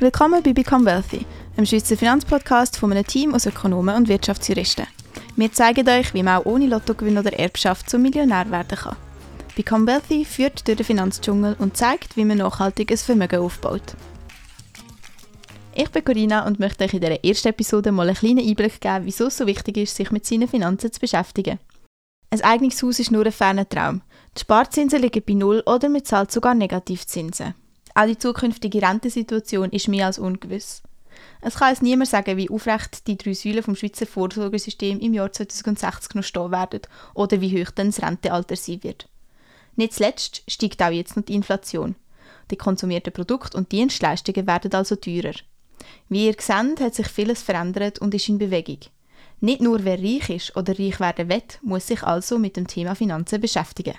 Willkommen bei Become Wealthy, einem Schweizer Finanzpodcast von einem Team aus Ökonomen und Wirtschaftsjuristen. Wir zeigen euch, wie man auch ohne Lottogewinn oder Erbschaft zum Millionär werden kann. Become Wealthy führt durch den Finanzdschungel und zeigt, wie man nachhaltiges Vermögen aufbaut. Ich bin Corinna und möchte euch in dieser ersten Episode mal einen kleinen Einblick geben, wieso es so wichtig ist, sich mit seinen Finanzen zu beschäftigen. Ein eigenes Haus ist nur ein ferner Traum. Die Sparzinsen liegen bei Null oder man zahlt sogar Negativzinsen. Auch die zukünftige Rentensituation ist mehr als ungewiss. Es kann es niemand sagen, wie aufrecht die drei Säulen vom Schweizer Vorsorgesystem im Jahr 2060 noch stehen werden oder wie hoch dann das Rentealter sein wird. Nicht zuletzt steigt auch jetzt noch die Inflation. Die konsumierten Produkte und Dienstleistungen werden also teurer. Wie ihr seht, hat sich vieles verändert und ist in Bewegung. Nicht nur wer reich ist oder reich werden will, muss sich also mit dem Thema Finanzen beschäftigen.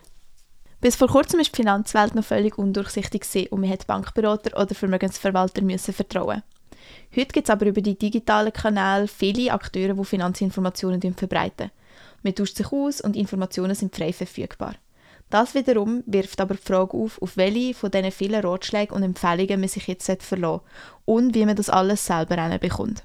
Bis vor kurzem ist die Finanzwelt noch völlig undurchsichtig und man hat Bankberater oder Vermögensverwalter müssen vertrauen. Heute gibt es aber über die digitalen Kanäle viele Akteure, die Finanzinformationen verbreiten. Man tauscht sich aus und Informationen sind frei verfügbar. Das wiederum wirft aber die Frage auf, auf welche von diesen vielen Ratschlägen und Empfehlungen man sich jetzt verlassen und wie man das alles selber bekommt.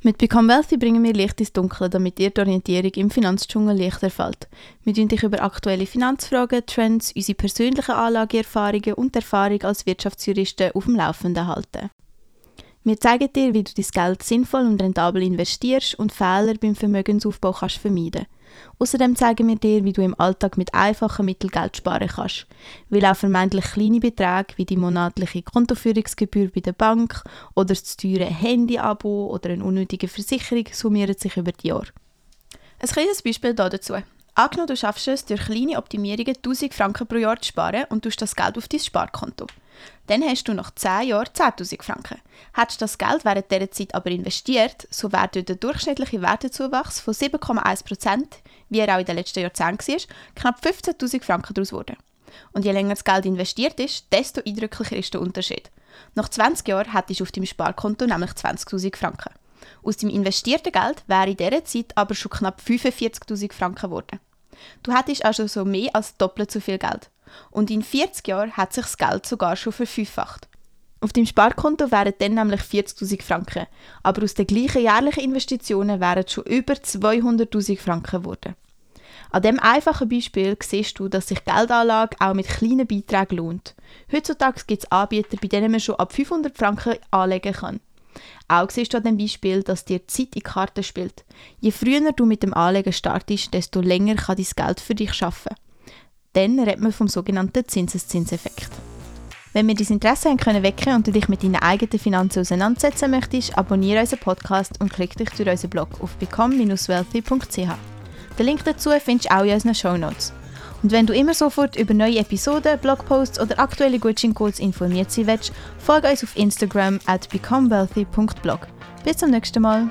Mit Become Wealthy bringen wir Licht ins Dunkle, damit ihr die Orientierung im Finanzdschungel leichter fällt. Wir tun dich über aktuelle Finanzfragen, Trends, unsere persönlichen Anlageerfahrungen und Erfahrung als Wirtschaftsjuristen auf dem Laufenden halten. Wir zeigen dir, wie du dein Geld sinnvoll und rentabel investierst und Fehler beim Vermögensaufbau kannst vermeiden Außerdem zeigen wir dir, wie du im Alltag mit einfachen Mitteln Geld sparen kannst, weil auch vermeintlich kleine Beträge wie die monatliche Kontoführungsgebühr bei der Bank oder das teure Handy-Abo oder eine unnötige Versicherung summieren sich über die Jahre. Ein kleines Beispiel dazu. Angenommen, du schaffst es, durch kleine Optimierungen 1000 Franken pro Jahr zu sparen und tust das Geld auf dein Sparkonto. Dann hast du nach 10 Jahren 10.000 Franken. Hättest du das Geld während dieser Zeit aber investiert, so wäre durch den durchschnittlichen Wertezuwachs von 7,1%, wie er auch in den letzten Jahrzehnten war, knapp 15.000 Franken daraus geworden. Und je länger das Geld investiert ist, desto eindrücklicher ist der Unterschied. Nach 20 Jahren hättest du auf deinem Sparkonto nämlich 20.000 Franken. Aus dem investierten Geld wäre in dieser Zeit aber schon knapp 45.000 Franken geworden. Du hättest also so mehr als doppelt so viel Geld. Und in 40 Jahren hat sich das Geld sogar schon verfünffacht. Auf dem Sparkonto wären dann nämlich 40.000 Franken, aber aus den gleichen jährlichen Investitionen wären schon über 200.000 Franken geworden. An diesem einfachen Beispiel siehst du, dass sich Geldanlage auch mit kleinen Beiträgen lohnt. Heutzutage gibt es Anbieter, bei denen man schon ab 500 Franken anlegen kann. Auch siehst du an dem Beispiel, dass dir Zeit in Karten spielt. Je früher du mit dem Anlegen startest, desto länger kann dein Geld für dich arbeiten. Dann redet man vom sogenannten Zinseszinseffekt. Wenn wir dein Interesse haben können wecken und du dich mit deinen eigenen Finanzen auseinandersetzen möchtest, abonniere unseren Podcast und klick dich durch unseren Blog auf become-wealthy.ch. Den Link dazu findest du auch in unseren Show Notes. Und wenn du immer sofort über neue Episoden, Blogposts oder aktuelle Gutscheincodes informiert sein willst, folge uns auf Instagram at becomewealthy.blog. Bis zum nächsten Mal.